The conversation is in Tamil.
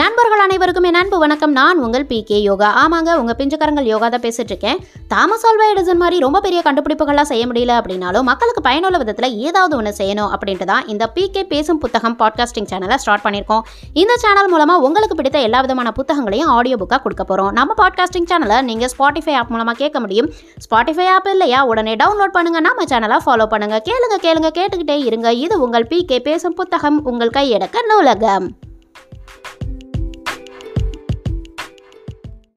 நண்பர்கள் அனைவருக்கும் என் அன்பு வணக்கம். நான் உங்கள் பி கே யோகா. ஆமாங்க உங்கள் பிஞ்சக்காரங்கள் யோகா தான் பேசிட்டு இருக்கேன். தாமஸ் ஆல்வா எடிசன் மாதிரி ரொம்ப பெரிய கண்டுபிடிப்புகள்லாம் செய்ய முடியல அப்படின்னாலும் மக்களுக்கு பயனுள்ள விதத்தில் ஏதாவது ஒன்று செய்யணும் அப்படின்ட்டு தான் இந்த பி கே பேசும் புத்தகம் பாட்காஸ்டிங் சேனலை ஸ்டார்ட் பண்ணியிருக்கோம். இந்த சேனல் மூலமாக உங்களுக்கு பிடித்த எல்லா விதமான புத்தகங்களையும் ஆடியோ புக்காக கொடுக்க போகிறோம் நம்ம பாட்காஸ்டிங் சேனலை நீங்கள் ஸ்பாட்டிஃபை ஆப் மூலமாக கேட்க முடியும். ஸ்பாட்டிஃபை ஆப் இல்லையா? உடனே டவுன்லோட் பண்ணுங்கள் நம்ம சேனலை ஃபாலோ பண்ணுங்கள் கேளுங்க கேளுங்க கேட்டுக்கிட்டே இருங்க. இது உங்கள் பி கே பேசும் புத்தகம். உங்கள் கையடக்க நூலகம்.